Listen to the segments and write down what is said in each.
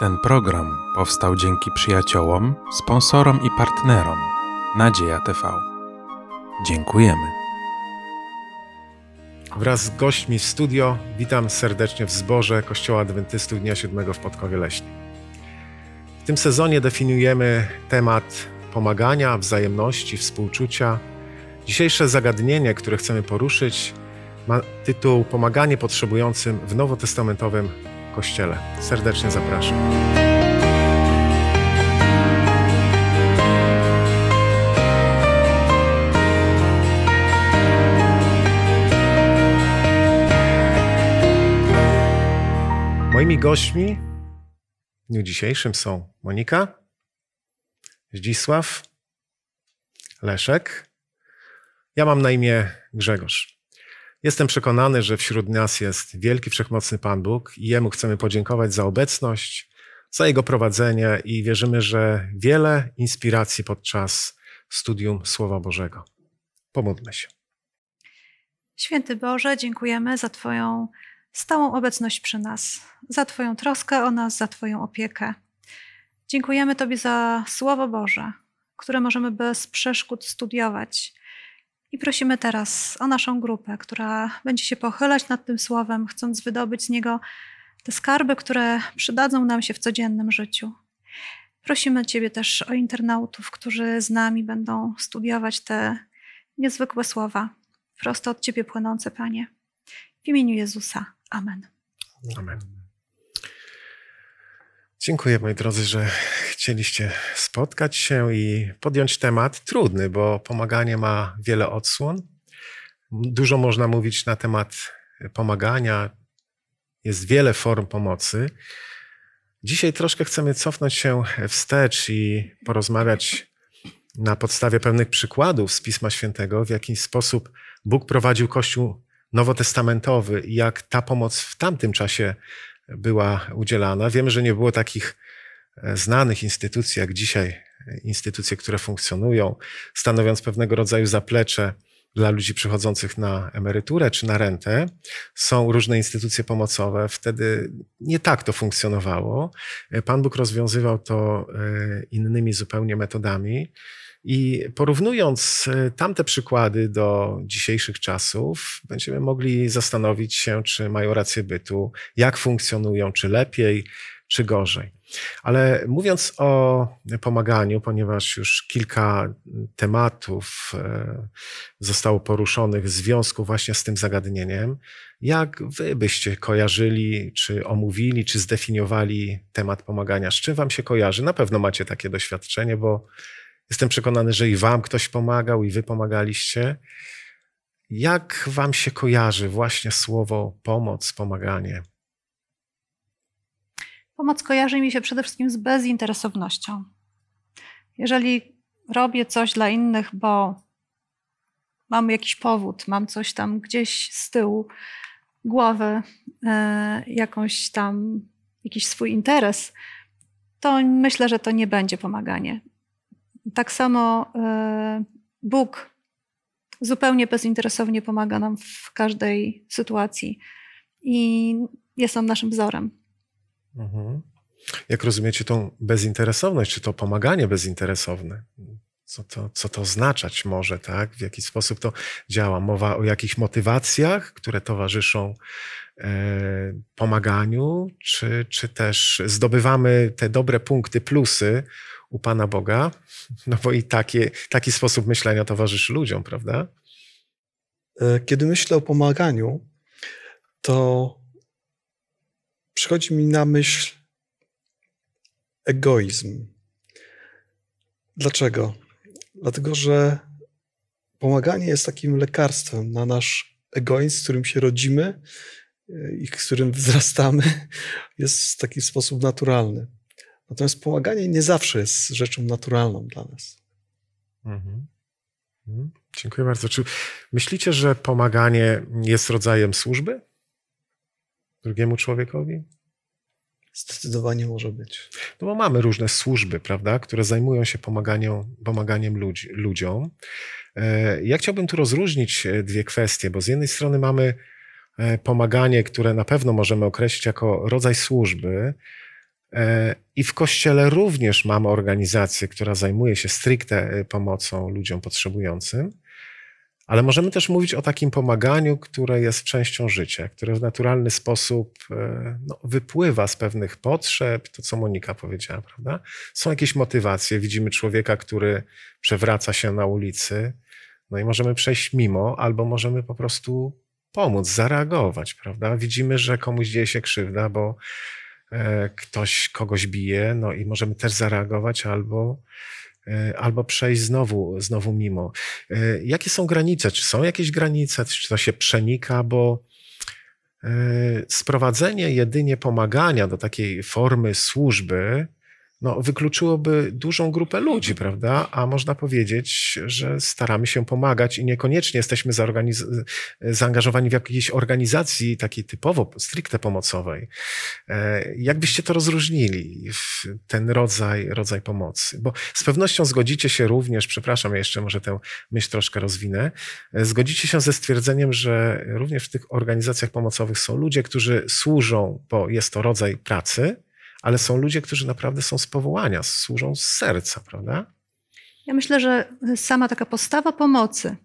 Ten program powstał dzięki przyjaciołom, sponsorom i partnerom Nadzieja TV. Dziękujemy. Wraz z gośćmi w studio witam serdecznie w zborze Kościoła Adwentystów Dnia Siódmego w Podkowie Leśnej. W tym sezonie definiujemy temat pomagania, wzajemności, współczucia. Dzisiejsze zagadnienie, które chcemy poruszyć, ma tytuł Pomaganie potrzebującym w nowotestamentowym Kościele. Serdecznie zapraszam. Moimi gośćmi w dniu dzisiejszym są Monika, Zdzisław, Leszek. Ja mam na imię Grzegorz. Jestem przekonany, że wśród nas jest wielki, wszechmocny Pan Bóg i Jemu chcemy podziękować za obecność, za Jego prowadzenie i wierzymy, że wiele inspiracji podczas studium Słowa Bożego. Pomódlmy się. Święty Boże, dziękujemy za Twoją stałą obecność przy nas, za Twoją troskę o nas, za Twoją opiekę. Dziękujemy Tobie za Słowo Boże, które możemy bez przeszkód studiować. I prosimy teraz o naszą grupę, która będzie się pochylać nad tym Słowem, chcąc wydobyć z niego te skarby, które przydadzą nam się w codziennym życiu. Prosimy Ciebie też o internautów, którzy z nami będą studiować te niezwykłe słowa, prosto od Ciebie płynące, Panie. W imieniu Jezusa. Amen. Amen. Dziękuję, moi drodzy, że chcieliście spotkać się i podjąć temat trudny, bo pomaganie ma wiele odsłon. Dużo można mówić na temat pomagania. Jest wiele form pomocy. Dzisiaj troszkę chcemy cofnąć się wstecz i porozmawiać na podstawie pewnych przykładów z Pisma Świętego, w jaki sposób Bóg prowadził Kościół nowotestamentowy i jak ta pomoc w tamtym czasie była udzielana. Wiemy, że nie było takich znanych instytucji jak dzisiaj, instytucje, które funkcjonują, stanowiąc pewnego rodzaju zaplecze dla ludzi przychodzących na emeryturę czy na rentę. Są różne instytucje pomocowe. Wtedy nie tak to funkcjonowało. Pan Bóg rozwiązywał to innymi zupełnie metodami. I porównując tamte przykłady do dzisiejszych czasów, będziemy mogli zastanowić się, czy mają rację bytu, jak funkcjonują, czy lepiej, czy gorzej. Ale mówiąc o pomaganiu, ponieważ już kilka tematów zostało poruszonych w związku właśnie z tym zagadnieniem, jak wy byście kojarzyli, czy omówili, czy zdefiniowali temat pomagania? Z czym wam się kojarzy? Na pewno macie takie doświadczenie, bo Jestem przekonany, że i wam ktoś pomagał, i wy pomagaliście. Jak wam się kojarzy właśnie słowo pomoc, pomaganie? Pomoc kojarzy mi się przede wszystkim z bezinteresownością. Jeżeli robię coś dla innych, bo mam jakiś powód, mam coś tam gdzieś z tyłu głowy, e, jakąś tam, jakiś swój interes, to myślę, że to nie będzie pomaganie. Tak samo Bóg zupełnie bezinteresownie pomaga nam w każdej sytuacji i jest on naszym wzorem. Mhm. Jak rozumiecie tą bezinteresowność, czy to pomaganie bezinteresowne? Co to, co to oznaczać może, tak? W jaki sposób to działa? Mowa o jakichś motywacjach, które towarzyszą e, pomaganiu, czy, czy też zdobywamy te dobre punkty, plusy u Pana Boga, no bo i taki sposób myślenia towarzyszy ludziom, prawda? E, kiedy myślę o pomaganiu, to przychodzi mi na myśl egoizm. Dlaczego? Dlatego, że pomaganie jest takim lekarstwem na nasz egoizm, z którym się rodzimy e, i z którym wzrastamy, jest w taki sposób naturalny. Natomiast pomaganie nie zawsze jest rzeczą naturalną dla nas. Mhm. Mhm. Dziękuję bardzo. Czy myślicie, że pomaganie jest rodzajem służby drugiemu człowiekowi? Zdecydowanie może być. No bo mamy różne służby, prawda, które zajmują się pomaganiem, pomaganiem ludzi, ludziom. E, ja chciałbym tu rozróżnić e, dwie kwestie, bo z jednej strony mamy e, pomaganie, które na pewno możemy określić jako rodzaj służby, I w kościele również mamy organizację, która zajmuje się stricte e, pomocą ludziom potrzebującym, ale możemy też mówić o takim pomaganiu, które jest częścią życia, które w naturalny sposób e, no, wypływa z pewnych potrzeb, to co Monika powiedziała, prawda? Są jakieś motywacje. Widzimy człowieka, który przewraca się na ulicy, no i możemy przejść mimo, albo możemy po prostu pomóc, zareagować, prawda? Widzimy, że komuś dzieje się krzywda, bo e, ktoś kogoś bije, no i możemy też zareagować albo, e, albo przejść znowu, znowu mimo. E, jakie są granice? Czy są jakieś granice? Czy to się przenika? Bo sprowadzenie jedynie pomagania do takiej formy służby, no, wykluczyłoby dużą grupę ludzi, prawda? A można powiedzieć, że staramy się pomagać i niekoniecznie jesteśmy zaangażowani w jakiejś organizacji takiej typowo, stricte pomocowej. E, jak byście to rozróżnili, ten rodzaj, rodzaj pomocy? Bo z pewnością zgodzicie się również, przepraszam, ja jeszcze może tę myśl troszkę rozwinę, e, zgodzicie się ze stwierdzeniem, że również w tych organizacjach pomocowych są ludzie, którzy służą, bo jest to rodzaj pracy, ale są ludzie, którzy naprawdę są z powołania, służą z serca, prawda? Ja myślę, że sama taka postawa pomocy,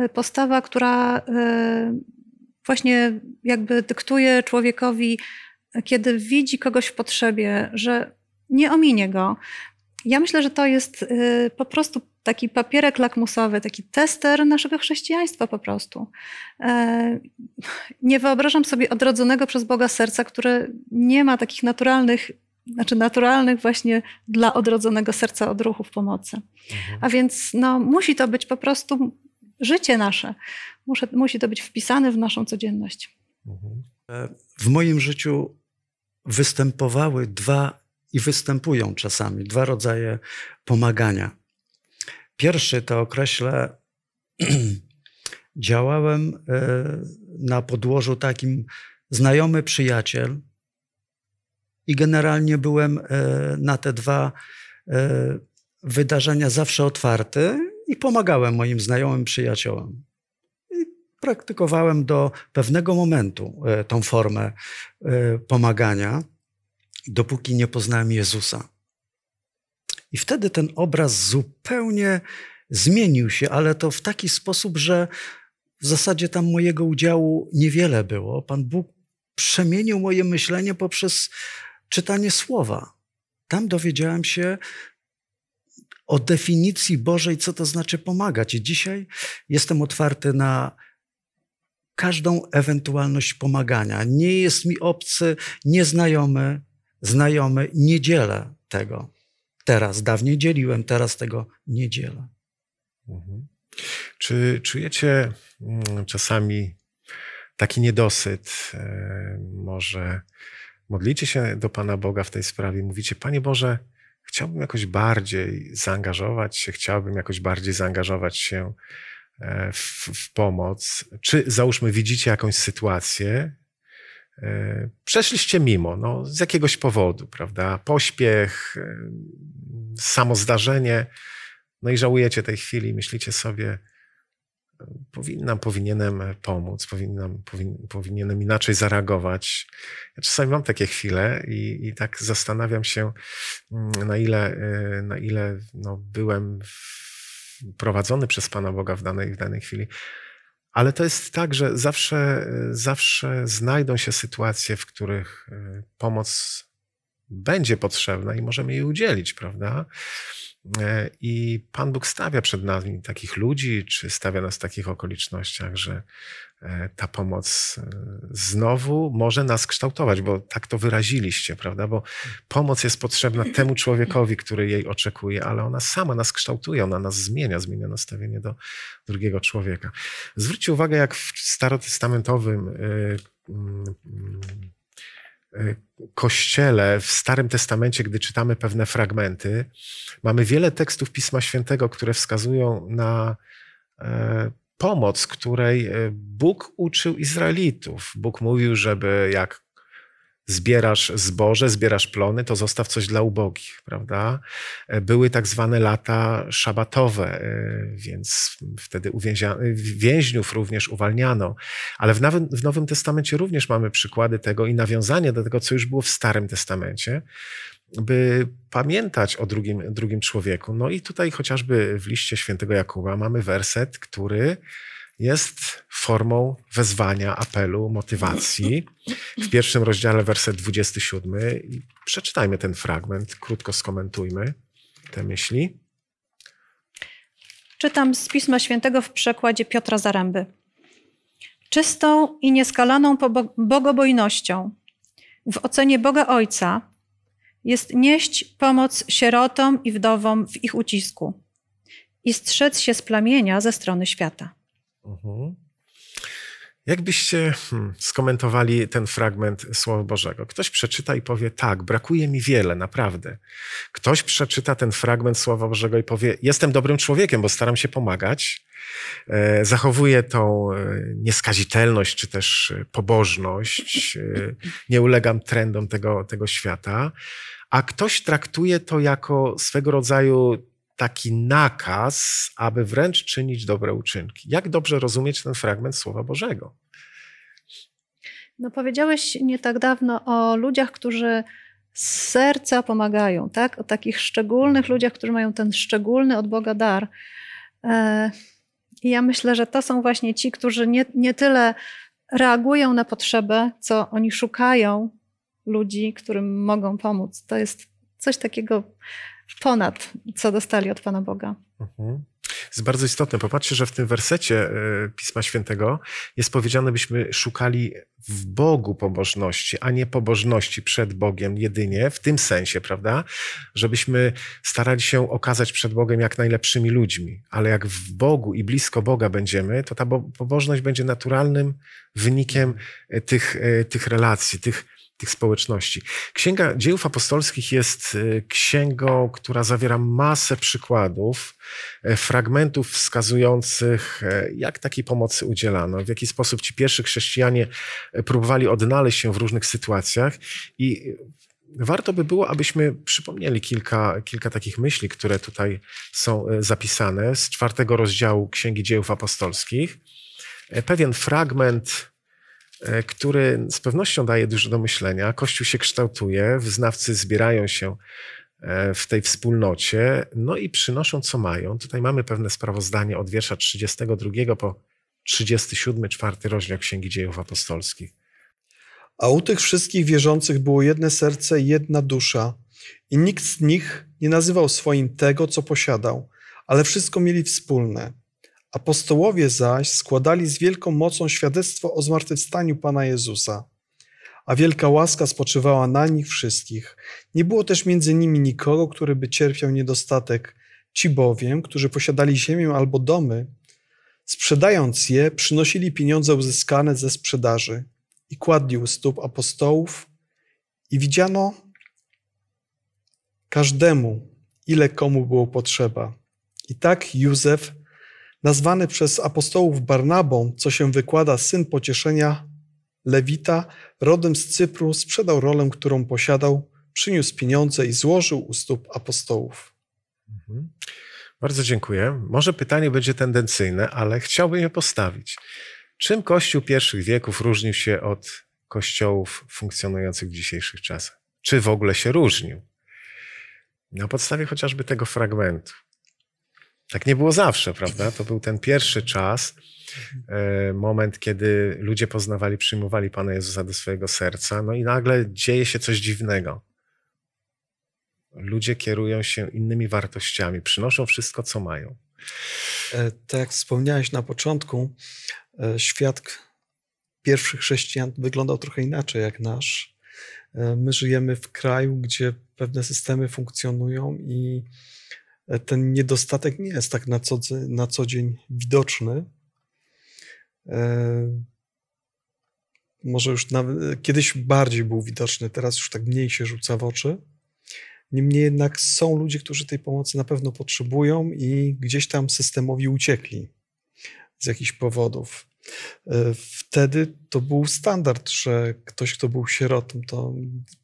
y, postawa, która y, właśnie jakby dyktuje człowiekowi, kiedy widzi kogoś w potrzebie, że nie ominie go. Ja myślę, że to jest y, po prostu taki papierek lakmusowy, taki tester naszego chrześcijaństwa po prostu. E, nie wyobrażam sobie odrodzonego przez Boga serca, które nie ma takich naturalnych, znaczy naturalnych właśnie dla odrodzonego serca odruchów pomocy. Mhm. A więc no, musi to być po prostu życie nasze. Muszę, musi to być wpisane w naszą codzienność. Mhm. W moim życiu występowały dwa i występują czasami dwa rodzaje pomagania. Pierwszy to określę, działałem e, na podłożu takim znajomy przyjaciel i generalnie byłem e, na te dwa e, wydarzenia zawsze otwarty i pomagałem moim znajomym przyjaciołom. Praktykowałem do pewnego momentu tą formę pomagania, dopóki nie poznałem Jezusa. I wtedy ten obraz zupełnie zmienił się, ale to w taki sposób, że w zasadzie tam mojego udziału niewiele było. Pan Bóg przemienił moje myślenie poprzez czytanie słowa. Tam dowiedziałem się o definicji Bożej, co to znaczy pomagać. I dzisiaj jestem otwarty na każdą ewentualność pomagania. Nie jest mi obcy, nieznajomy, znajomy, nie dzielę tego teraz. Dawniej dzieliłem, teraz tego nie dzielę. Mhm. Czy czujecie mm, czasami taki niedosyt? E, może modlicie się do Pana Boga w tej sprawie, mówicie, Panie Boże, chciałbym jakoś bardziej zaangażować się, chciałbym jakoś bardziej zaangażować się e, w, w pomoc. Czy załóżmy, widzicie jakąś sytuację, przeszliście mimo, no, z jakiegoś powodu, prawda? Pośpiech, samo zdarzenie, no i żałujecie tej chwili, myślicie sobie, powinnam, powinienem pomóc, powinnam, powin, powinienem inaczej zareagować. Ja czasami mam takie chwile i, i tak zastanawiam się, mm, na ile, na ile no, byłem prowadzony przez Pana Boga w danej, w danej chwili. Ale to jest tak, że zawsze, zawsze znajdą się sytuacje, w których y, pomoc będzie potrzebna i możemy jej udzielić, prawda? E, I Pan Bóg stawia przed nami takich ludzi, czy stawia nas w takich okolicznościach, że e, ta pomoc e, znowu może nas kształtować, bo tak to wyraziliście, prawda? Bo pomoc jest potrzebna temu człowiekowi, który jej oczekuje, ale ona sama nas kształtuje, ona nas zmienia, zmienia nastawienie do drugiego człowieka. Zwróćcie uwagę, jak w starotestamentowym E, Kościele w Starym Testamencie, gdy czytamy pewne fragmenty, mamy wiele tekstów Pisma Świętego, które wskazują na e, pomoc, której e, Bóg uczył Izraelitów. Bóg mówił, żeby jak zbierasz zboże, zbierasz plony, to zostaw coś dla ubogich, prawda? E, były tak zwane lata szabatowe, e, więc wtedy uwięzia- więźniów również uwalniano. Ale w Nowym, w Nowym Testamencie również mamy przykłady tego i nawiązanie do tego, co już było w Starym Testamencie, by pamiętać o drugim, drugim człowieku. No i tutaj chociażby w liście świętego Jakuba mamy werset, który jest formą wezwania, apelu, motywacji. W pierwszym rozdziale, werset 27. I przeczytajmy ten fragment, krótko skomentujmy te myśli. Czytam z Pisma Świętego w przekładzie Piotra Zaręby. Czystą i nieskalaną bogobojnością w ocenie Boga Ojca jest nieść pomoc sierotom i wdowom w ich ucisku i strzec się z plamienia ze strony świata. Mhm. Jak byście hmm, skomentowali ten fragment Słowa Bożego? Ktoś przeczyta i powie: Tak, brakuje mi wiele, naprawdę. Ktoś przeczyta ten fragment Słowa Bożego i powie: Jestem dobrym człowiekiem, bo staram się pomagać. E, zachowuję tą e, nieskazitelność czy też e, pobożność. Nie ulegam trendom tego, tego świata. A ktoś traktuje to jako swego rodzaju taki nakaz, aby wręcz czynić dobre uczynki. Jak dobrze rozumieć ten fragment Słowa Bożego? No, powiedziałeś nie tak dawno o ludziach, którzy z serca pomagają, tak? O takich szczególnych ludziach, którzy mają ten szczególny od Boga dar. E, I ja myślę, że to są właśnie ci, którzy nie, nie tyle reagują na potrzebę, co oni szukają ludzi, którym mogą pomóc. To jest coś takiego ponad, co dostali od Pana Boga. Mhm. Jest bardzo istotne. Popatrzcie, że w tym wersecie e, Pisma Świętego jest powiedziane, byśmy szukali w Bogu pobożności, a nie pobożności przed Bogiem jedynie, w tym sensie, prawda? Żebyśmy starali się okazać przed Bogiem jak najlepszymi ludźmi, ale jak w Bogu i blisko Boga będziemy, to ta bo- pobożność będzie naturalnym wynikiem e, tych, e, tych relacji, tych, tych społeczności. Księga Dziejów Apostolskich jest e, księgą, która zawiera masę przykładów, e, fragmentów wskazujących, e, jak takiej pomocy udzielano, w jaki sposób ci pierwsi chrześcijanie e, próbowali odnaleźć się w różnych sytuacjach i warto by było, abyśmy przypomnieli kilka, kilka takich myśli, które tutaj są zapisane z czwartego rozdziału Księgi Dziejów Apostolskich. Pewien fragment który z pewnością daje dużo do myślenia. Kościół się kształtuje, wyznawcy zbierają się e, w tej wspólnocie, no i przynoszą co mają. Tutaj mamy pewne sprawozdanie od wiersza 32 po 37, czwarty rozdział Księgi Dziejów Apostolskich. A u tych wszystkich wierzących było jedno serce jedna dusza, i nikt z nich nie nazywał swoim tego, co posiadał, ale wszystko mieli wspólne. Apostołowie zaś składali z wielką mocą świadectwo o zmartwychwstaniu Pana Jezusa. A wielka łaska spoczywała na nich wszystkich. Nie było też między nimi nikogo, który by cierpiał niedostatek. Ci bowiem, którzy posiadali ziemię albo domy, sprzedając je, przynosili pieniądze uzyskane ze sprzedaży i kładli u stóp apostołów i widziano każdemu, ile komu było potrzeba. I tak Józef, nazwany przez apostołów Barnabą, co się wykłada syn pocieszenia, Lewita, rodem z Cypru, sprzedał rolę, którą posiadał, przyniósł pieniądze i złożył u stóp apostołów. Mhm. Bardzo dziękuję. Może pytanie będzie tendencyjne, ale chciałbym je postawić. Czym Kościół pierwszych wieków różnił się od kościołów funkcjonujących w dzisiejszych czasach? Czy w ogóle się różnił? Na podstawie chociażby tego fragmentu. Tak nie było zawsze, prawda? To był ten pierwszy czas, e, moment, kiedy ludzie poznawali, przyjmowali Pana Jezusa do swojego serca, no i nagle dzieje się coś dziwnego. Ludzie kierują się innymi wartościami, przynoszą wszystko, co mają. E, Tak jak wspomniałeś na początku, e, świat pierwszych chrześcijan wyglądał trochę inaczej jak nasz. My żyjemy w kraju, gdzie pewne systemy funkcjonują i ten niedostatek nie jest tak na co, na co dzień widoczny. E, Może już nawet, kiedyś bardziej był widoczny, teraz już tak mniej się rzuca w oczy. Niemniej jednak są ludzie, którzy tej pomocy na pewno potrzebują i gdzieś tam systemowi uciekli z jakichś powodów. E, Wtedy to był standard, że ktoś, kto był sierotą, to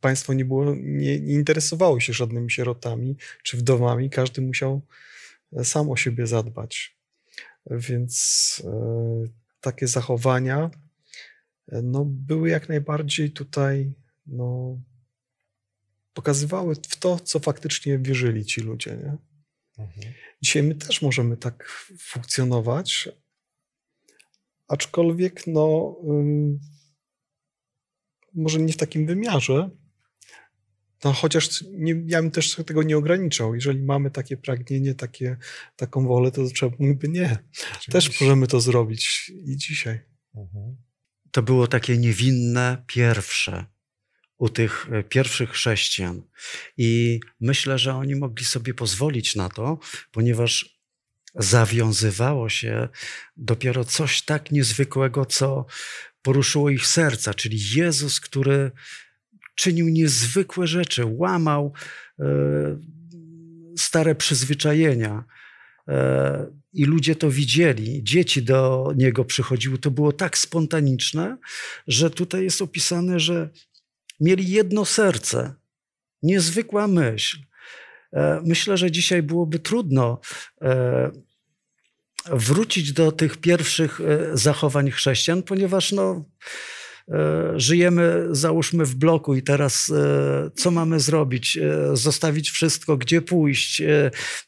państwo nie, było, nie, nie interesowało się żadnymi sierotami czy wdowami. Każdy musiał e, sam o siebie zadbać. Więc e, takie zachowania e, no, były jak najbardziej tutaj, no, pokazywały w to, co faktycznie wierzyli ci ludzie. Nie? Mhm. Dzisiaj my też możemy tak funkcjonować, aczkolwiek no, może nie w takim wymiarze. No, chociaż nie, ja bym też tego nie ograniczał. Jeżeli mamy takie pragnienie, takie, taką wolę, to czemu by nie? Też Oczywiście. możemy to zrobić i dzisiaj. Mhm. To było takie niewinne pierwsze u tych e, pierwszych chrześcijan. I myślę, że oni mogli sobie pozwolić na to, ponieważ zawiązywało się dopiero coś tak niezwykłego, co poruszyło ich serca, czyli Jezus, który czynił niezwykłe rzeczy, łamał e, stare przyzwyczajenia. E, I ludzie to widzieli, dzieci do niego przychodziły. To było tak spontaniczne, że tutaj jest opisane, że mieli jedno serce, niezwykła myśl. E, Myślę, że dzisiaj byłoby trudno e, wrócić do tych pierwszych e, zachowań chrześcijan, ponieważ no, żyjemy, załóżmy, w bloku i teraz co mamy zrobić? Zostawić wszystko, gdzie pójść?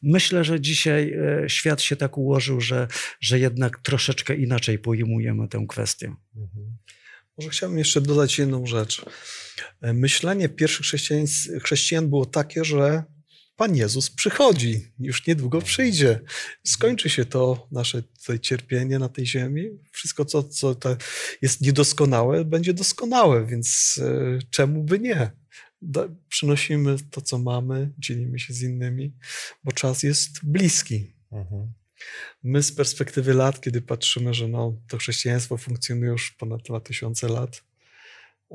Myślę, że dzisiaj świat się tak ułożył, że, że jednak troszeczkę inaczej pojmujemy tę kwestię. Mhm. Może chciałbym jeszcze dodać jedną rzecz. Myślenie pierwszych chrześcijan, chrześcijan było takie, że Pan Jezus przychodzi, już niedługo przyjdzie. Skończy się to nasze cierpienie na tej ziemi. Wszystko, co, co jest niedoskonałe, będzie doskonałe, więc e, czemu by nie? Da, przynosimy to, co mamy, dzielimy się z innymi, bo czas jest bliski. Mhm. My z perspektywy lat, kiedy patrzymy, że no, to chrześcijaństwo funkcjonuje już ponad 2000 lat,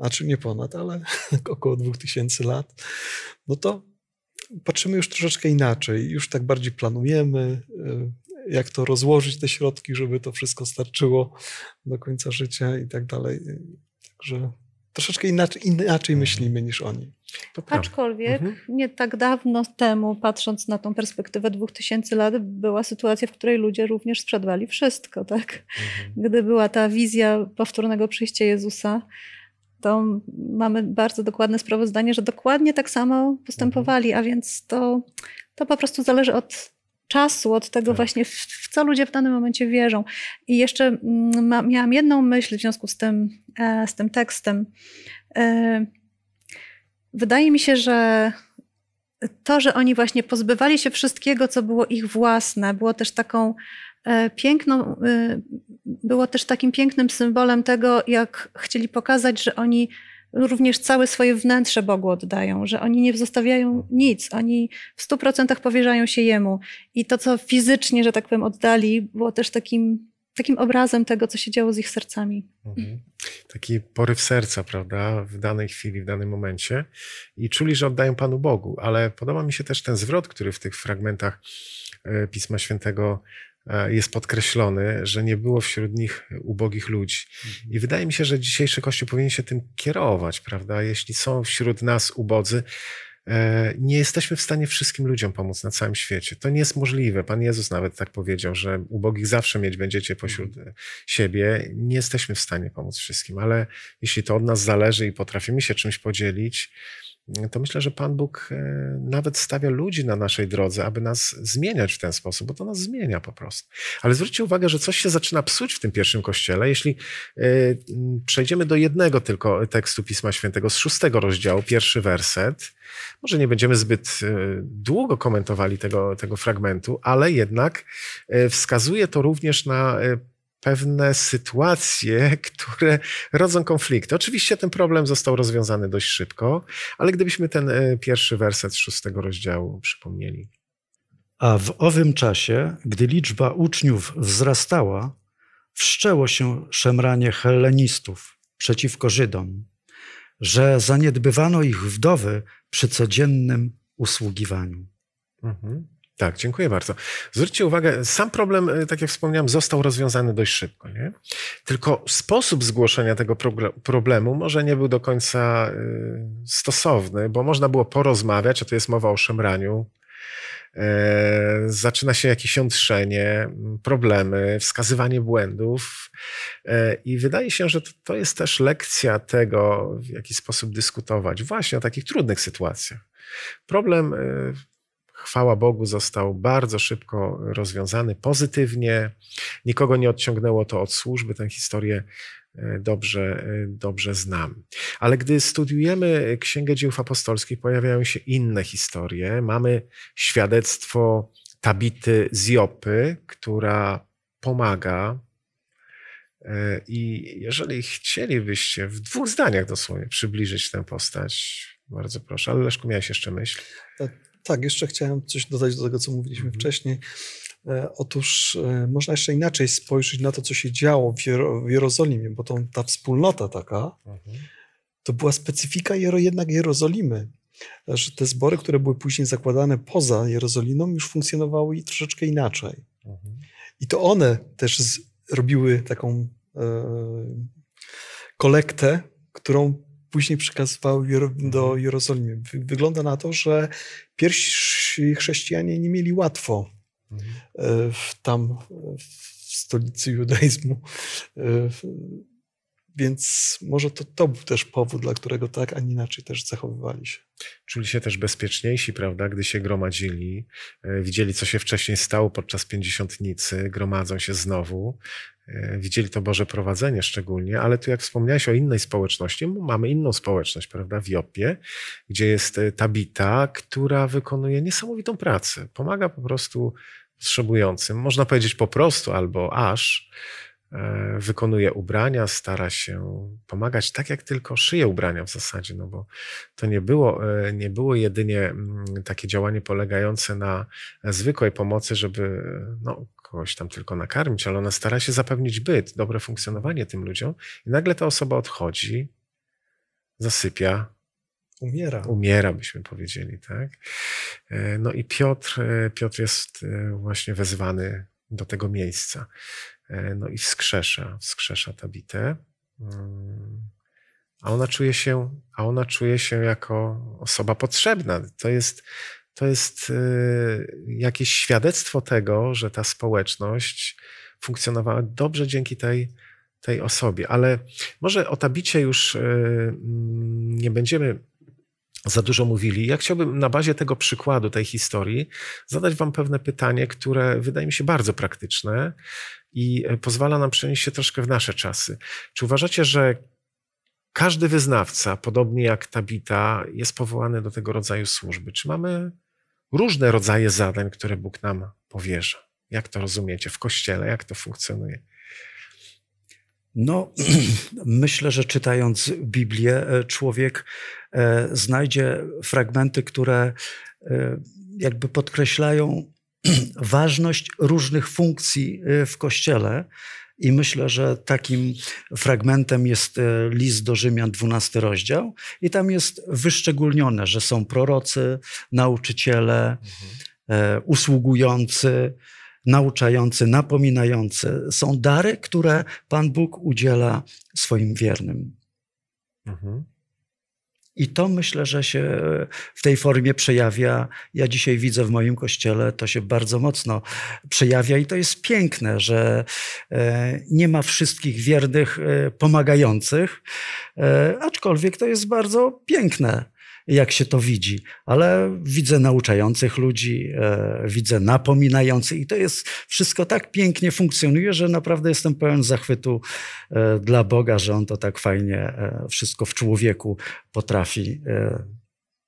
a czy nie ponad, ale około 2000 lat, no to patrzymy już troszeczkę inaczej. Już tak bardziej planujemy, y, jak to rozłożyć te środki, żeby to wszystko starczyło do końca życia i tak dalej. Także troszeczkę inaczej, inaczej Mhm. myślimy niż oni. To. Aczkolwiek Mhm. nie tak dawno temu, patrząc na tą perspektywę 2000 lat, była sytuacja, w której ludzie również sprzedawali wszystko, tak? Mhm. Gdy była ta wizja powtórnego przyjścia Jezusa, to mamy bardzo dokładne sprawozdanie, że dokładnie tak samo postępowali, a więc to, to po prostu zależy od czasu, od tego Tak. właśnie, w, w co ludzie w danym momencie wierzą. I jeszcze mm, ma, miałam jedną myśl w związku z tym, e, z tym tekstem. E, wydaje mi się, że to, że oni właśnie pozbywali się wszystkiego, co było ich własne, było też taką piękną, e, było też takim pięknym symbolem tego, jak chcieli pokazać, że oni również całe swoje wnętrze Bogu oddają, że oni nie zostawiają nic, oni w stu procentach powierzają się Jemu. I to, co fizycznie, że tak powiem, oddali, było też takim, takim obrazem tego, co się działo z ich sercami. Mhm. Taki poryw serca, prawda, w danej chwili, w danym momencie i czuli, że oddają Panu Bogu. Ale podoba mi się też ten zwrot, który w tych fragmentach e, Pisma Świętego e, jest podkreślony, że nie było wśród nich ubogich ludzi. I wydaje mi się, że dzisiejszy Kościół powinien się tym kierować, prawda? Jeśli są wśród nas ubodzy, e, nie jesteśmy w stanie wszystkim ludziom pomóc na całym świecie. To nie jest możliwe. Pan Jezus nawet tak powiedział, że ubogich zawsze mieć będziecie pośród e, siebie. Nie jesteśmy w stanie pomóc wszystkim, ale jeśli to od nas zależy i potrafimy się czymś podzielić, to myślę, że Pan Bóg e, nawet stawia ludzi na naszej drodze, aby nas zmieniać w ten sposób, bo to nas zmienia po prostu. Ale zwróćcie uwagę, że coś się zaczyna psuć w tym pierwszym kościele. Jeśli e, przejdziemy do jednego tylko tekstu Pisma Świętego z szóstego rozdziału, pierwszy werset, może nie będziemy zbyt e, długo komentowali tego, tego fragmentu, ale jednak wskazuje to również na pewne sytuacje, które rodzą konflikty. Oczywiście ten problem został rozwiązany dość szybko, ale gdybyśmy ten e, pierwszy werset szóstego rozdziału przypomnieli. A w owym czasie, gdy liczba uczniów wzrastała, wszczęło się szemranie hellenistów przeciwko Żydom, że zaniedbywano ich wdowy przy codziennym usługiwaniu. Mhm. Tak, dziękuję bardzo. Zwróćcie uwagę, sam problem, e, tak jak wspomniałem, został rozwiązany dość szybko. Nie? Tylko sposób zgłoszenia tego problemu może nie był do końca y, stosowny, bo można było porozmawiać, a tu jest mowa o szemraniu. E, zaczyna się jakieś jątrzenie, problemy, wskazywanie błędów. E, I wydaje się, że to, to jest też lekcja tego, w jaki sposób dyskutować właśnie o takich trudnych sytuacjach. Problem, e, chwała Bogu, został bardzo szybko rozwiązany pozytywnie. Nikogo nie odciągnęło to od służby. Tę historię e, dobrze, e, dobrze znam. Ale gdy studiujemy Księgę Dzieł Apostolskich, pojawiają się inne historie. Mamy świadectwo Tabity z Jopy, która pomaga. E, I jeżeli chcielibyście w dwóch zdaniach dosłownie przybliżyć tę postać, bardzo proszę. Ale Leszku, miałeś jeszcze myśl? Tak, jeszcze chciałem coś dodać do tego, co mówiliśmy Mhm. wcześniej. E, Otóż e, można jeszcze inaczej spojrzeć na to, co się działo w, Jero- w Jerozolimie, bo to, ta wspólnota taka, to była specyfika Jero, jednak Jerozolimy. Że te zbory, które były później zakładane poza Jerozoliną, już funkcjonowały i troszeczkę inaczej. I to one też z, robiły taką e, kolektę, którą później przekazywały Jero, do Jerozolimy. Wy, wygląda na to, że pierwsi chrześcijanie nie mieli łatwo Mhm. e, w, tam w stolicy judaizmu. E, Więc może to, to był też powód, dla którego tak, a nie inaczej też zachowywali się. Czuli się też bezpieczniejsi, prawda, gdy się gromadzili. E, Widzieli, co się wcześniej stało podczas pięćdziesiątnicy, gromadzą się znowu. E, Widzieli to Boże prowadzenie szczególnie, ale tu jak wspomniałeś o innej społeczności, mamy inną społeczność, prawda, w Jopie, gdzie jest e, Tabita, która wykonuje niesamowitą pracę. Pomaga po prostu potrzebującym, można powiedzieć po prostu albo aż. E, Wykonuje ubrania, stara się pomagać tak, jak tylko szyje ubrania w zasadzie, no bo to nie było, nie było jedynie takie działanie polegające na zwykłej pomocy, żeby no, kogoś tam tylko nakarmić, ale ona stara się zapewnić byt, dobre funkcjonowanie tym ludziom i nagle ta osoba odchodzi, zasypia, Umiera. umiera, byśmy powiedzieli, tak? E, No i Piotr, e, Piotr jest e, właśnie wezwany do tego miejsca. No i wskrzesza, wskrzesza Tabitę. Mm. A ona czuje się, a ona czuje się jako osoba potrzebna. To jest, to jest e, jakieś świadectwo tego, że ta społeczność funkcjonowała dobrze dzięki tej, tej osobie. Ale może o Tabicie już e, mm, nie będziemy za dużo mówili. Ja chciałbym na bazie tego przykładu, tej historii, zadać Wam pewne pytanie, które wydaje mi się bardzo praktyczne i e, pozwala nam przenieść się troszkę w nasze czasy. Czy uważacie, że każdy wyznawca, podobnie jak Tabita, jest powołany do tego rodzaju służby? Czy mamy różne rodzaje zadań, które Bóg nam powierza? Jak to rozumiecie w kościele? Jak to funkcjonuje? No, myślę, że czytając Biblię, e, człowiek e, znajdzie fragmenty, które e, jakby podkreślają ważność różnych funkcji w Kościele. I myślę, że takim fragmentem jest e, list do Rzymian, 12 rozdział, i tam jest wyszczególnione, że są prorocy, nauczyciele, e, usługujący, nauczający, napominający. Są dary, które Pan Bóg udziela swoim wiernym. Mhm. I to myślę, że się w tej formie przejawia. Ja dzisiaj widzę w moim kościele, to się bardzo mocno przejawia i to jest piękne, że e, nie ma wszystkich wiernych e, pomagających, e, aczkolwiek to jest bardzo piękne, jak się to widzi. Ale widzę nauczających ludzi, e, widzę napominających i to jest wszystko tak pięknie funkcjonuje, że naprawdę jestem pełen zachwytu e, dla Boga, że On to tak fajnie e, wszystko w człowieku potrafi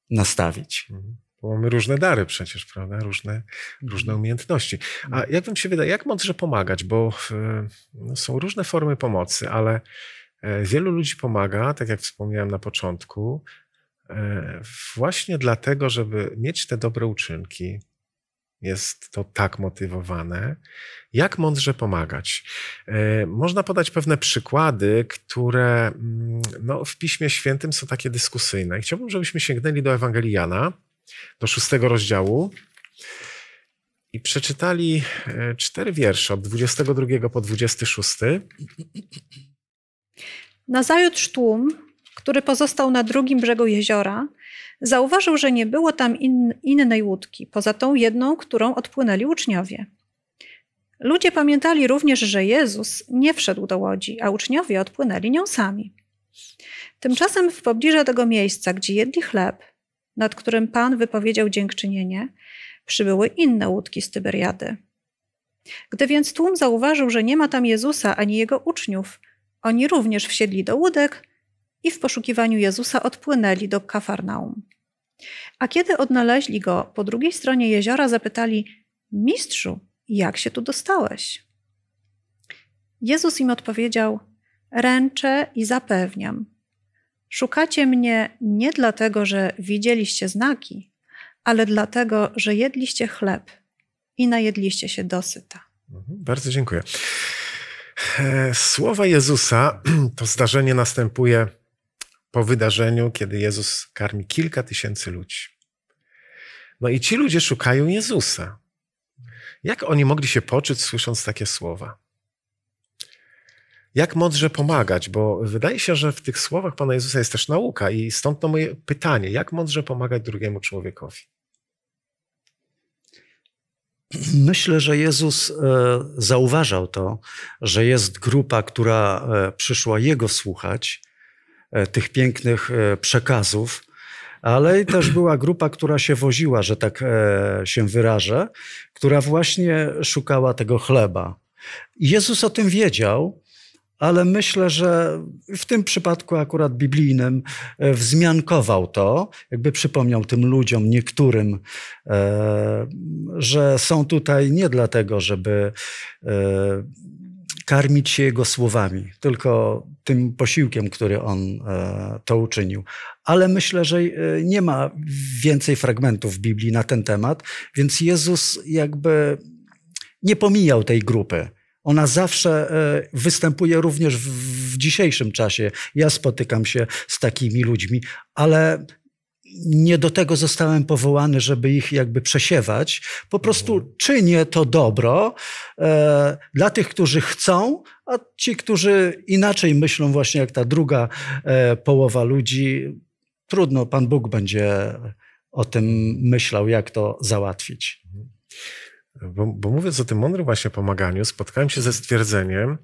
nastawić. Mhm. Bo mamy różne dary przecież, prawda? Różne, różne umiejętności. A jak wam się wydaje, jak mądrze pomagać? Bo no, są różne formy pomocy, ale wielu ludzi pomaga, tak jak wspomniałem na początku, właśnie dlatego, żeby mieć te dobre uczynki. Jest to tak motywowane. Jak mądrze pomagać? E, Można podać pewne przykłady, które mm, no, w Piśmie Świętym są takie dyskusyjne. Chciałbym, żebyśmy sięgnęli do Ewangelii Jana, do szóstego rozdziału. i przeczytali e, cztery wiersze od 22 po 26. Nazajutrz tłum, który pozostał na drugim brzegu jeziora, zauważył, że nie było tam in, innej łódki, poza tą jedną, którą odpłynęli uczniowie. Ludzie pamiętali również, że Jezus nie wszedł do łodzi, a uczniowie odpłynęli nią sami. Tymczasem w pobliżu tego miejsca, gdzie jedli chleb, nad którym Pan wypowiedział dziękczynienie, przybyły inne łódki z Tyberiady. Gdy więc tłum zauważył, że nie ma tam Jezusa ani jego uczniów, oni również wsiedli do łódek i w poszukiwaniu Jezusa odpłynęli do Kafarnaum. A kiedy odnaleźli go po drugiej stronie jeziora, zapytali: Mistrzu, jak się tu dostałeś? Jezus im odpowiedział: Ręczę i zapewniam. Szukacie mnie nie dlatego, że widzieliście znaki, ale dlatego, że jedliście chleb i najedliście się dosyta. Mhm, Bardzo dziękuję. E, Słowa Jezusa to zdarzenie następuje po wydarzeniu, kiedy Jezus karmi kilka tysięcy ludzi. No i ci ludzie szukają Jezusa. Jak oni mogli się poczuć, słysząc takie słowa? Jak mądrze pomagać? Bo wydaje się, że w tych słowach Pana Jezusa jest też nauka, i stąd to moje pytanie: jak mądrze pomagać drugiemu człowiekowi? Myślę, że Jezus e, zauważał to, że jest grupa, która e, przyszła Jego słuchać, tych pięknych e, przekazów, ale też była grupa, która się woziła, że tak e, się wyrażę, która właśnie szukała tego chleba. Jezus o tym wiedział, ale myślę, że w tym przypadku akurat biblijnym e, wzmiankował to, jakby przypomniał tym ludziom, niektórym, e, że są tutaj nie dlatego, żeby e, karmić się Jego słowami, tylko tym posiłkiem, który On e, to uczynił. Ale myślę, że e, nie ma więcej fragmentów w Biblii na ten temat, więc Jezus jakby nie pomijał tej grupy. Ona zawsze e, występuje również w, w dzisiejszym czasie. Ja spotykam się z takimi ludźmi, ale nie do tego zostałem powołany, żeby ich jakby przesiewać. Po prostu czynię to dobro e, dla tych, którzy chcą, a ci, którzy inaczej myślą, właśnie jak ta druga e, połowa ludzi, trudno, Pan Bóg będzie o tym myślał, jak to załatwić. Bo, bo mówiąc o tym mądrym właśnie pomaganiu, spotkałem się ze stwierdzeniem,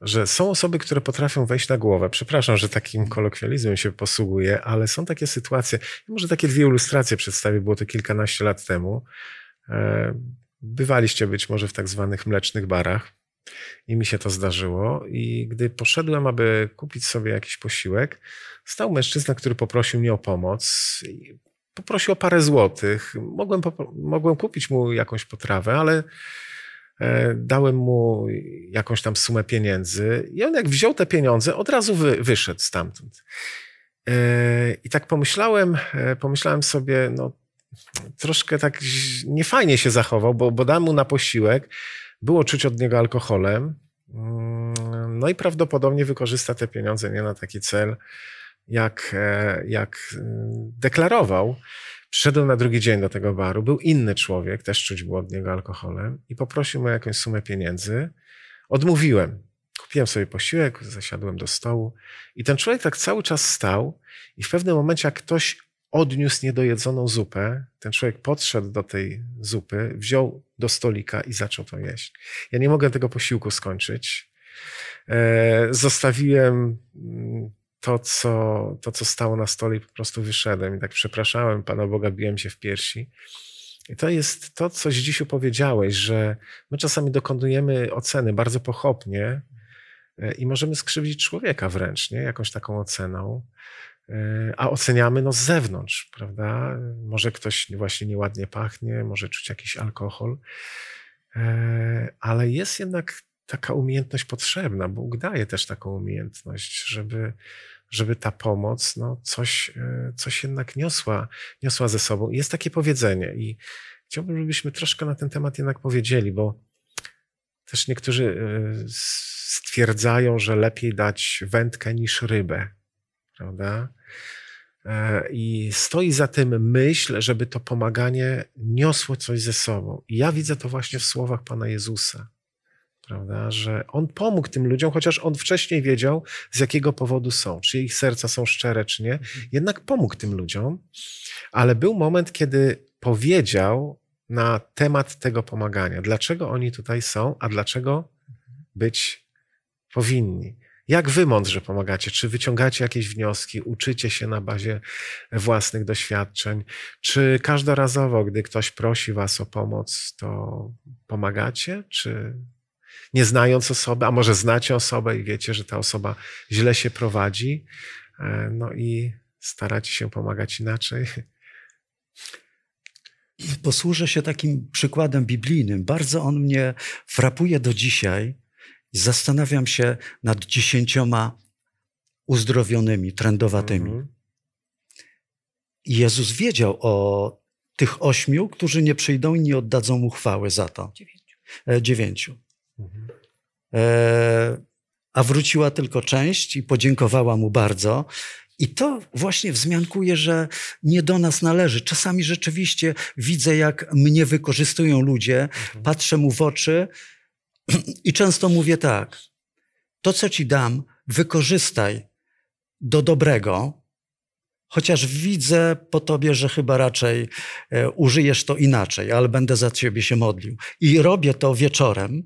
że są osoby, które potrafią wejść na głowę. Przepraszam, że takim kolokwializmem się posługuję, ale są takie sytuacje, może takie dwie ilustracje przedstawię, było to kilkanaście lat temu. E, Bywaliście być może w tak zwanych mlecznych barach i mi się to zdarzyło. I gdy poszedłem, aby kupić sobie jakiś posiłek, stał mężczyzna, który poprosił mnie o pomoc. Poprosił o parę złotych. Mogłem, mogłem kupić mu jakąś potrawę, ale e, dałem mu jakąś tam sumę pieniędzy i on jak wziął te pieniądze, od razu wy, wyszedł stamtąd. E, I tak pomyślałem, e, pomyślałem sobie, no troszkę tak niefajnie się zachował, bo, bo dałem mu na posiłek, było czuć od niego alkoholem, Mm, no i prawdopodobnie wykorzysta te pieniądze nie na taki cel, jak, e, jak mm, deklarował. Przyszedłem na drugi dzień do tego baru, był inny człowiek, też czuć było od niego alkoholem i poprosił mnie o jakąś sumę pieniędzy. Odmówiłem. Kupiłem sobie posiłek, zasiadłem do stołu i ten człowiek tak cały czas stał i w pewnym momencie, jak ktoś odniósł niedojedzoną zupę, ten człowiek podszedł do tej zupy, wziął do stolika i zaczął to jeść. Ja nie mogłem tego posiłku skończyć. E, Zostawiłem mm, to co, to, co stało na stole i po prostu wyszedłem. I tak przepraszałem Pana Boga, biłem się w piersi. I to jest to, coś dziś powiedziałeś, że my czasami dokonujemy oceny bardzo pochopnie e, i możemy skrzywdzić człowieka wręcz, nie? Jakąś taką oceną. E, A oceniamy no z zewnątrz, prawda? Może ktoś właśnie nieładnie pachnie, może czuć jakiś alkohol, E, ale jest jednak taka umiejętność potrzebna. Bóg daje też taką umiejętność, żeby, żeby ta pomoc no, coś, e, coś jednak niosła, niosła ze sobą. Jest takie powiedzenie i chciałbym, żebyśmy troszkę na ten temat jednak powiedzieli, bo też niektórzy e, stwierdzają, że lepiej dać wędkę niż rybę, prawda? E, I stoi za tym myśl, żeby to pomaganie niosło coś ze sobą. I ja widzę to właśnie w słowach Pana Jezusa. Prawda, że on pomógł tym ludziom, chociaż on wcześniej wiedział, z jakiego powodu są, czy ich serca są szczere, czy nie. Jednak pomógł tym ludziom, ale był moment, kiedy powiedział na temat tego pomagania. Dlaczego oni tutaj są, a dlaczego być powinni? Jak wy mądrze pomagacie? Czy wyciągacie jakieś wnioski, uczycie się na bazie własnych doświadczeń? Czy każdorazowo, gdy ktoś prosi was o pomoc, to pomagacie? Czy nie znając osoby, a może znacie osobę i wiecie, że ta osoba źle się prowadzi, e, no i staracie się pomagać inaczej? Posłużę się takim przykładem biblijnym. Bardzo on mnie frapuje do dzisiaj i zastanawiam się nad dziesięcioma uzdrowionymi, trędowatymi. Mhm. I Jezus wiedział o tych ośmiu, którzy nie przyjdą i nie oddadzą mu chwały za to. Dziewięciu. E, dziewięciu. Mhm. E, a wróciła tylko część i podziękowała mu bardzo. I to właśnie wzmiankuje, że nie do nas należy. Czasami rzeczywiście widzę, jak mnie wykorzystują ludzie, patrzę mu w oczy i często mówię tak: To, co ci dam, wykorzystaj do dobrego, chociaż widzę po tobie, że chyba raczej e, użyjesz to inaczej, ale będę za ciebie się modlił. I robię to wieczorem.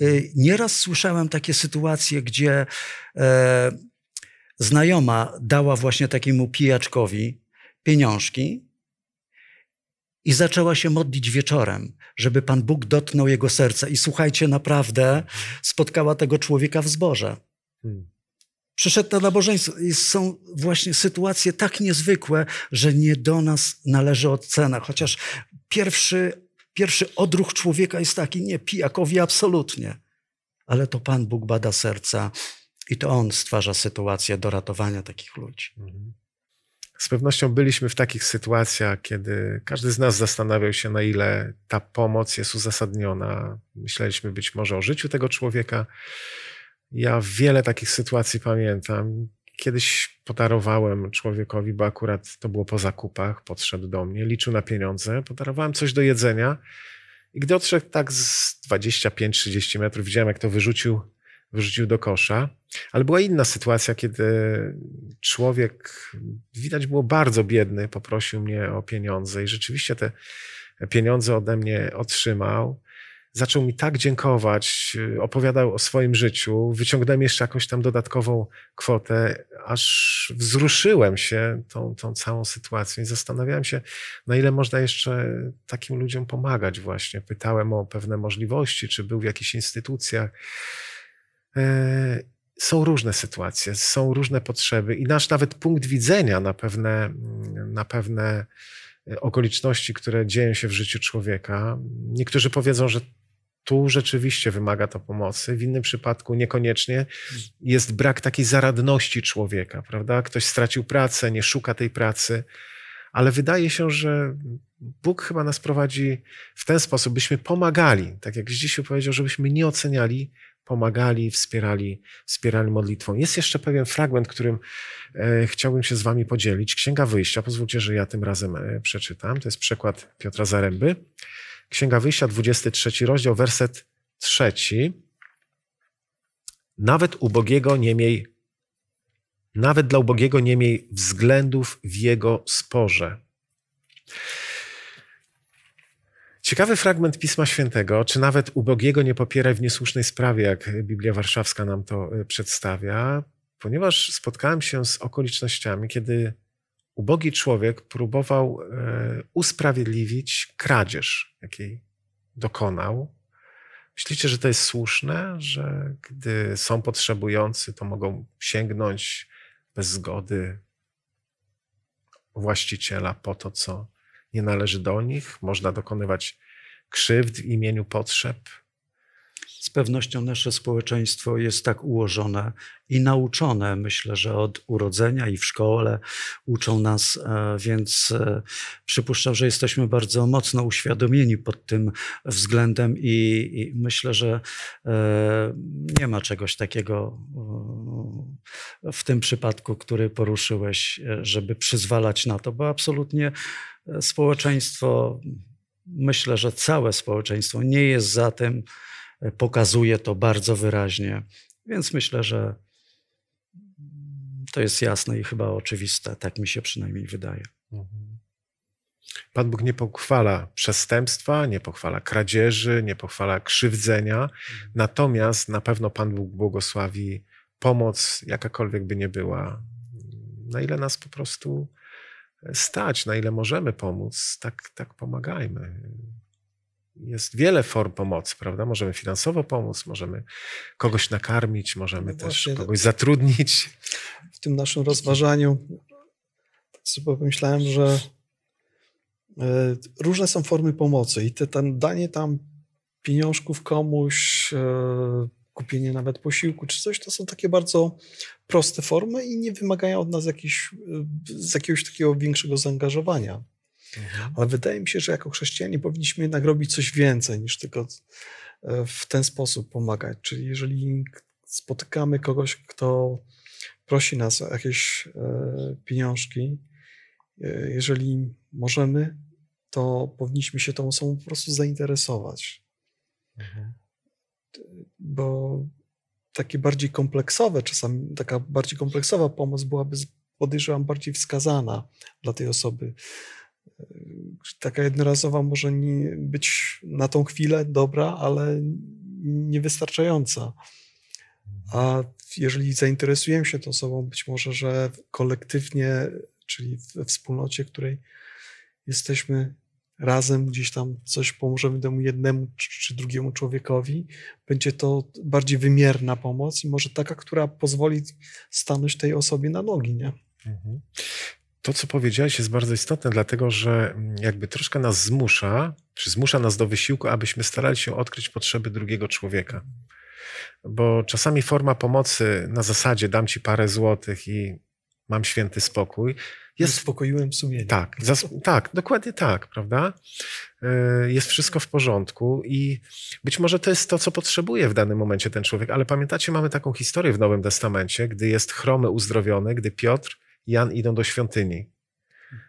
E, Nieraz słyszałem takie sytuacje, gdzie e, znajoma dała właśnie takiemu pijaczkowi pieniążki i zaczęła się modlić wieczorem, żeby Pan Bóg dotknął jego serca. I słuchajcie, naprawdę spotkała tego człowieka w zborze. Hmm. Przyszedł na nabożeństwo i są właśnie sytuacje tak niezwykłe, że nie do nas należy ocena. Chociaż pierwszy, pierwszy odruch człowieka jest taki, nie pijakowi absolutnie. Ale to Pan Bóg bada serca i to On stwarza sytuację do ratowania takich ludzi. Mhm. Z pewnością byliśmy w takich sytuacjach, kiedy każdy z nas zastanawiał się, na ile ta pomoc jest uzasadniona. Myśleliśmy być może o życiu tego człowieka. Ja wiele takich sytuacji pamiętam. Kiedyś podarowałem człowiekowi, bo akurat to było po zakupach, podszedł do mnie, liczył na pieniądze, podarowałem coś do jedzenia i gdy odszedł tak z 25-30 metrów, widziałem jak to wyrzucił, wyrzucił do kosza. Ale była inna sytuacja, kiedy człowiek, widać było bardzo biedny, poprosił mnie o pieniądze i rzeczywiście te pieniądze ode mnie otrzymał. Zaczął mi tak dziękować, opowiadał o swoim życiu, wyciągnąłem jeszcze jakąś tam dodatkową kwotę, aż wzruszyłem się tą, tą całą sytuacją i zastanawiałem się, na ile można jeszcze takim ludziom pomagać właśnie. Pytałem o pewne możliwości, czy był w jakichś instytucjach. E, są różne sytuacje, są różne potrzeby i nasz nawet punkt widzenia na pewne, na pewne okoliczności, które dzieją się w życiu człowieka. Niektórzy powiedzą, że tu rzeczywiście wymaga to pomocy, w innym przypadku niekoniecznie. Jest brak takiej zaradności człowieka, prawda? Ktoś stracił pracę, nie szuka tej pracy, ale wydaje się, że Bóg chyba nas prowadzi w ten sposób, byśmy pomagali, tak jak dzisiaj powiedział, żebyśmy nie oceniali, pomagali, wspierali, wspierali modlitwą. Jest jeszcze pewien fragment, którym e, chciałbym się z wami podzielić. Księga Wyjścia, pozwólcie, że ja tym razem e, przeczytam. To jest przekład Piotra Zaręby. Księga Wyjścia, 23 rozdział, werset trzeci. Nawet ubogiego nie miej, nawet dla ubogiego nie miej względów w jego sporze. Ciekawy fragment Pisma Świętego, czy nawet ubogiego nie popieraj w niesłusznej sprawie, jak Biblia Warszawska nam to e, przedstawia, ponieważ spotkałem się z okolicznościami, kiedy ubogi człowiek próbował e, usprawiedliwić kradzież, jakiej dokonał. Myślicie, że to jest słuszne, że gdy są potrzebujący, to mogą sięgnąć bez zgody właściciela po to, co nie należy do nich? Można dokonywać krzywd w imieniu potrzeb? Z pewnością nasze społeczeństwo jest tak ułożone i nauczone, myślę, że od urodzenia i w szkole uczą nas, e, więc e, przypuszczam, że jesteśmy bardzo mocno uświadomieni pod tym względem i, i myślę, że e, nie ma czegoś takiego w tym przypadku, który poruszyłeś, żeby przyzwalać na to, bo absolutnie społeczeństwo, myślę, że całe społeczeństwo nie jest za tym, pokazuje to bardzo wyraźnie. Więc myślę, że to jest jasne i chyba oczywiste. Tak mi się przynajmniej wydaje. Mhm. Pan Bóg nie pochwala przestępstwa, nie pochwala kradzieży, nie pochwala krzywdzenia, natomiast na pewno Pan Bóg błogosławi pomoc, jakakolwiek by nie była, na ile nas po prostu stać, na ile możemy pomóc, tak, tak pomagajmy jest wiele form pomocy, prawda? Możemy finansowo pomóc, możemy kogoś nakarmić, możemy no też kogoś zatrudnić. W tym naszym rozważaniu sobie pomyślałem, że e, różne są formy pomocy i te, ten danie tam pieniążków komuś, e, kupienie nawet posiłku czy coś, to są takie bardzo proste formy i nie wymagają od nas jakiś, e, z jakiegoś takiego większego zaangażowania. Mhm. Ale wydaje mi się, że jako chrześcijanie powinniśmy jednak robić coś więcej niż tylko e, w ten sposób pomagać. Czyli jeżeli spotykamy kogoś, kto prosi nas o jakieś e, pieniążki, e, jeżeli możemy, to powinniśmy się tą osobą po prostu zainteresować. Mhm. Bo takie bardziej kompleksowe, czasami taka bardziej kompleksowa pomoc byłaby, podejrzewam, bardziej wskazana dla tej osoby taka jednorazowa może nie być na tą chwilę dobra, ale niewystarczająca. A jeżeli zainteresujemy się tą osobą, być może, że kolektywnie, czyli we wspólnocie, której jesteśmy razem, gdzieś tam coś pomożemy temu jednemu czy drugiemu człowiekowi, będzie to bardziej wymierna pomoc i może taka, która pozwoli stanąć tej osobie na nogi, nie? Mhm to, co powiedziałeś, jest bardzo istotne, dlatego że mm, jakby troszkę nas zmusza, czy zmusza nas do wysiłku, abyśmy starali się odkryć potrzeby drugiego człowieka. Bo czasami forma pomocy na zasadzie dam ci parę złotych i mam święty spokój. Jest, Uspokoiłem sumienie. Tak, tak, dokładnie tak, prawda? E, jest wszystko w porządku i być może to jest to, co potrzebuje w danym momencie ten człowiek. Ale pamiętacie, mamy taką historię w Nowym Testamencie, gdy jest chromy uzdrowiony, gdy Piotr Jan idą do świątyni.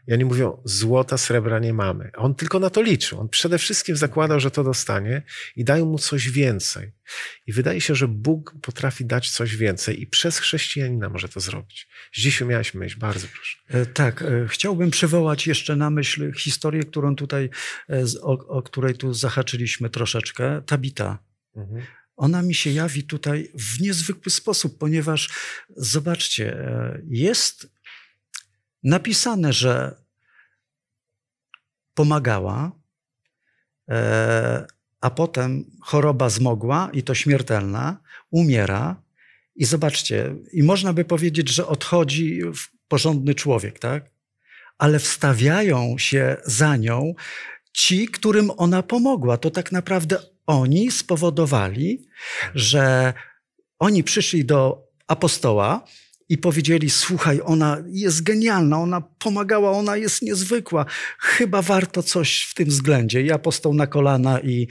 I oni mówią, złota, srebra nie mamy. A on tylko na to liczył. On przede wszystkim zakładał, że to dostanie i dają mu coś więcej. I wydaje się, że Bóg potrafi dać coś więcej i przez chrześcijanina może to zrobić. Dziś miałeś myśl, bardzo proszę. E, tak, e, chciałbym przywołać jeszcze na myśl historię, którą tutaj, e, o, o której tu zahaczyliśmy troszeczkę. Tabita. Mhm ona mi się jawi tutaj w niezwykły sposób, ponieważ zobaczcie, jest napisane, że pomagała, e, a potem choroba zmogła i to śmiertelna, umiera. I zobaczcie, i można by powiedzieć, że odchodzi porządny człowiek, tak? Ale wstawiają się za nią ci, którym ona pomogła. To tak naprawdę oni spowodowali, że oni przyszli do apostoła i powiedzieli: Słuchaj, ona jest genialna, ona pomagała, ona jest niezwykła. Chyba warto coś w tym względzie. I apostoł na kolana i,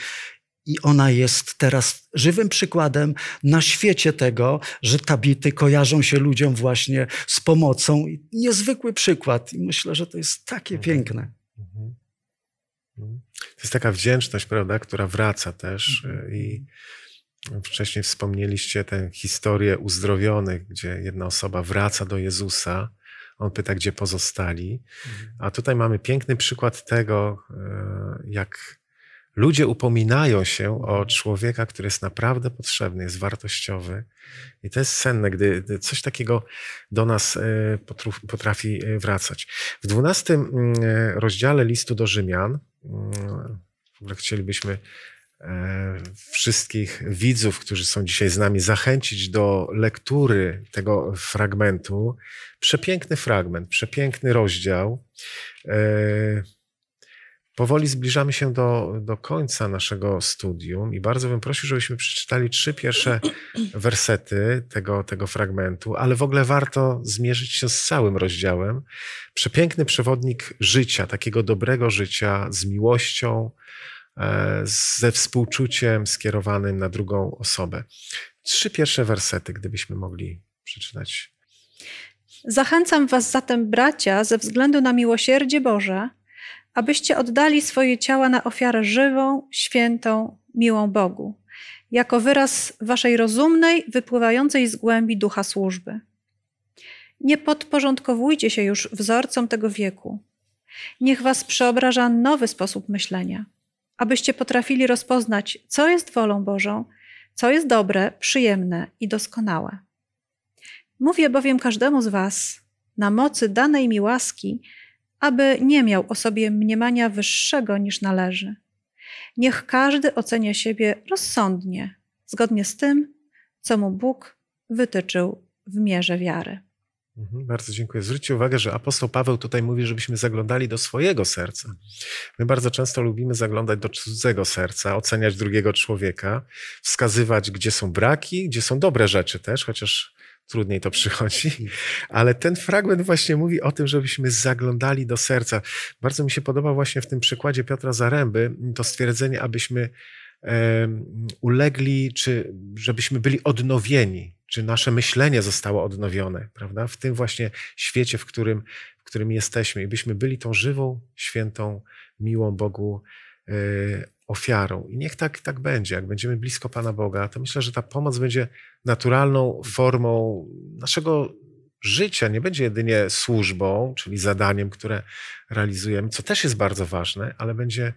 i ona jest teraz żywym przykładem na świecie tego, że tabity kojarzą się ludziom właśnie z pomocą. Niezwykły przykład. I myślę, że to jest takie mhm. piękne. Mhm. Mhm. To jest taka wdzięczność, prawda, która wraca też mhm. i Wcześniej wspomnieliście tę historię uzdrowionych, gdzie jedna osoba wraca do Jezusa. On pyta, gdzie pozostali. A tutaj mamy piękny przykład tego, e, jak ludzie upominają się o człowieka, który jest naprawdę potrzebny, jest wartościowy. I to jest senne, gdy coś takiego do nas e, potrafi e, wracać. W dwunastym mm, rozdziale listu do Rzymian, mm, w ogóle chcielibyśmy wszystkich widzów, którzy są dzisiaj z nami, zachęcić do lektury tego fragmentu. Przepiękny fragment, przepiękny rozdział. E, Powoli zbliżamy się do, do końca naszego studium i bardzo bym prosił, żebyśmy przeczytali trzy pierwsze wersety tego, tego fragmentu, ale w ogóle warto zmierzyć się z całym rozdziałem. Przepiękny przewodnik życia, takiego dobrego życia, z miłością, ze współczuciem skierowanym na drugą osobę. Trzy pierwsze wersety, gdybyśmy mogli przeczytać. Zachęcam Was zatem, bracia, ze względu na miłosierdzie Boże, abyście oddali swoje ciała na ofiarę żywą, świętą, miłą Bogu, jako wyraz Waszej rozumnej, wypływającej z głębi ducha służby. Nie podporządkowujcie się już wzorcom tego wieku. Niech Was przeobraża nowy sposób myślenia, abyście potrafili rozpoznać, co jest wolą Bożą, co jest dobre, przyjemne i doskonałe. Mówię bowiem każdemu z Was, na mocy danej mi łaski, aby nie miał o sobie mniemania wyższego niż należy. Niech każdy ocenia siebie rozsądnie, zgodnie z tym, co mu Bóg wytyczył w mierze wiary. Mhm, bardzo dziękuję. Zwróćcie uwagę, że apostoł Paweł tutaj mówi, żebyśmy zaglądali do swojego serca. My bardzo często lubimy zaglądać do cudzego serca, oceniać drugiego człowieka, wskazywać, gdzie są braki, gdzie są dobre rzeczy też, chociaż trudniej to przychodzi. Ale ten fragment właśnie mówi o tym, żebyśmy zaglądali do serca. Bardzo mi się podoba właśnie w tym przykładzie Piotra Zaręby to stwierdzenie, abyśmy ulegli, czy żebyśmy byli odnowieni, czy nasze myślenie zostało odnowione, prawda? W tym właśnie świecie, w którym, w którym jesteśmy, i byśmy byli tą żywą, świętą, miłą Bogu e, ofiarą. I niech tak, tak będzie. Jak będziemy blisko Pana Boga, to myślę, że ta pomoc będzie naturalną formą naszego życia. Nie będzie jedynie służbą, czyli zadaniem, które realizujemy, co też jest bardzo ważne, ale będzie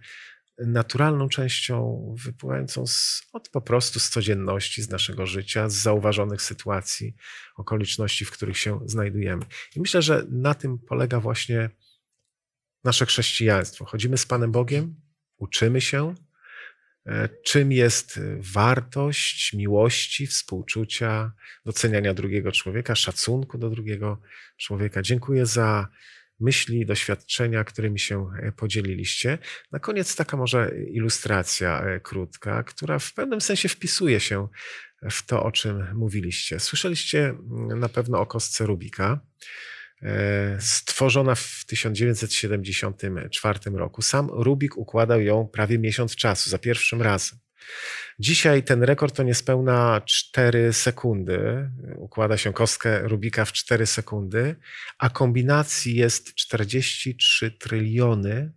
naturalną częścią wypływającą z, od po prostu z codzienności, z naszego życia, z zauważonych sytuacji, okoliczności, w których się znajdujemy. I myślę, że na tym polega właśnie nasze chrześcijaństwo. Chodzimy z Panem Bogiem, uczymy się, e, czym jest wartość miłości, współczucia, doceniania drugiego człowieka, szacunku do drugiego człowieka. Dziękuję za myśli, doświadczenia, którymi się e, podzieliliście. Na koniec taka może ilustracja e, krótka, która w pewnym sensie wpisuje się w to, o czym mówiliście. Słyszeliście mm, na pewno o kostce Rubika. E, stworzona w 1974 roku. Sam Rubik układał ją prawie miesiąc czasu, za pierwszym razem. Dzisiaj ten rekord to niespełna 4 sekundy. Układa się kostkę Rubika w 4 sekundy, a kombinacji jest 43 tryliony,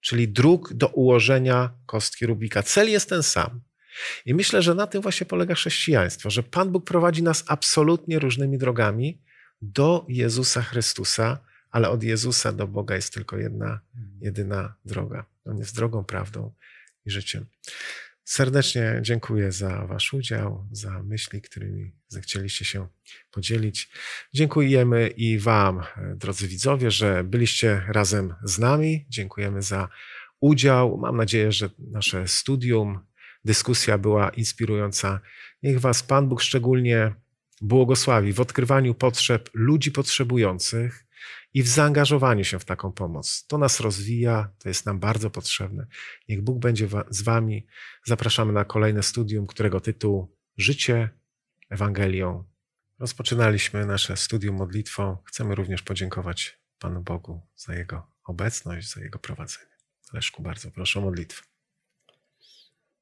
czyli dróg do ułożenia kostki Rubika. Cel jest ten sam. I myślę, że na tym właśnie polega chrześcijaństwo, że Pan Bóg prowadzi nas absolutnie różnymi drogami do Jezusa Chrystusa, ale od Jezusa do Boga jest tylko jedna, jedyna droga. On jest drogą, prawdą i życiem. Serdecznie dziękuję za Wasz udział, za myśli, którymi zechcieliście się podzielić. Dziękujemy i Wam, drodzy widzowie, że byliście razem z nami. Dziękujemy za udział. Mam nadzieję, że nasze studium, dyskusja była inspirująca. Niech Was Pan Bóg szczególnie błogosławi w odkrywaniu potrzeb ludzi potrzebujących i w zaangażowaniu się w taką pomoc. To nas rozwija, to jest nam bardzo potrzebne. Niech Bóg będzie z Wami. Zapraszamy na kolejne studium, którego tytuł Życie Ewangelią. Rozpoczynaliśmy nasze studium modlitwą. Chcemy również podziękować Panu Bogu za Jego obecność, za Jego prowadzenie. Leszku, bardzo proszę o modlitwę.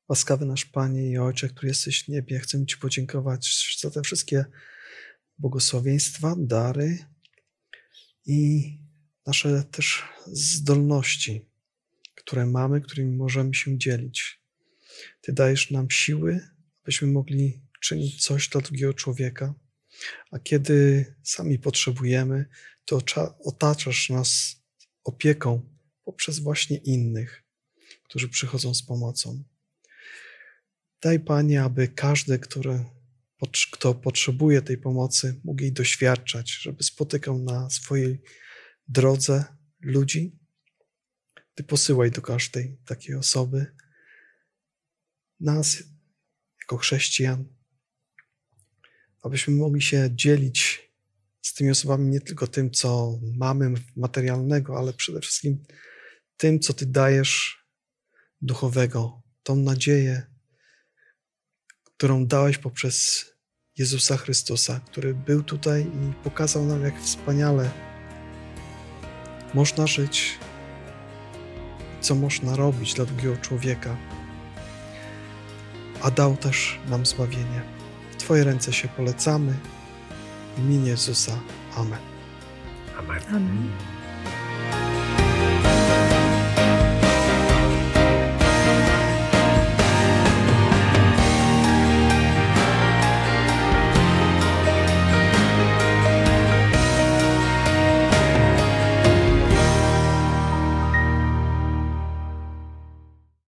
Łaskawy nasz Panie i Ojcze, który jesteś w niebie, chcę Ci podziękować za te wszystkie błogosławieństwa, dary, i nasze też zdolności, które mamy, którymi możemy się dzielić. Ty dajesz nam siły, abyśmy mogli czynić coś dla drugiego człowieka, a kiedy sami potrzebujemy, to otaczasz nas opieką poprzez właśnie innych, którzy przychodzą z pomocą. Daj Panie, aby każdy, który kto potrzebuje tej pomocy, mógł jej doświadczać, żeby spotykał na swojej drodze ludzi. Ty posyłaj do każdej takiej osoby nas, jako chrześcijan, abyśmy mogli się dzielić z tymi osobami nie tylko tym, co mamy materialnego, ale przede wszystkim tym, co Ty dajesz duchowego, tą nadzieję, którą dałeś poprzez Jezusa Chrystusa, który był tutaj i pokazał nam, jak wspaniale można żyć, co można robić dla drugiego człowieka, a dał też nam zbawienie. W Twoje ręce się polecamy. W imieniu Jezusa. Amen. Amen. Amen.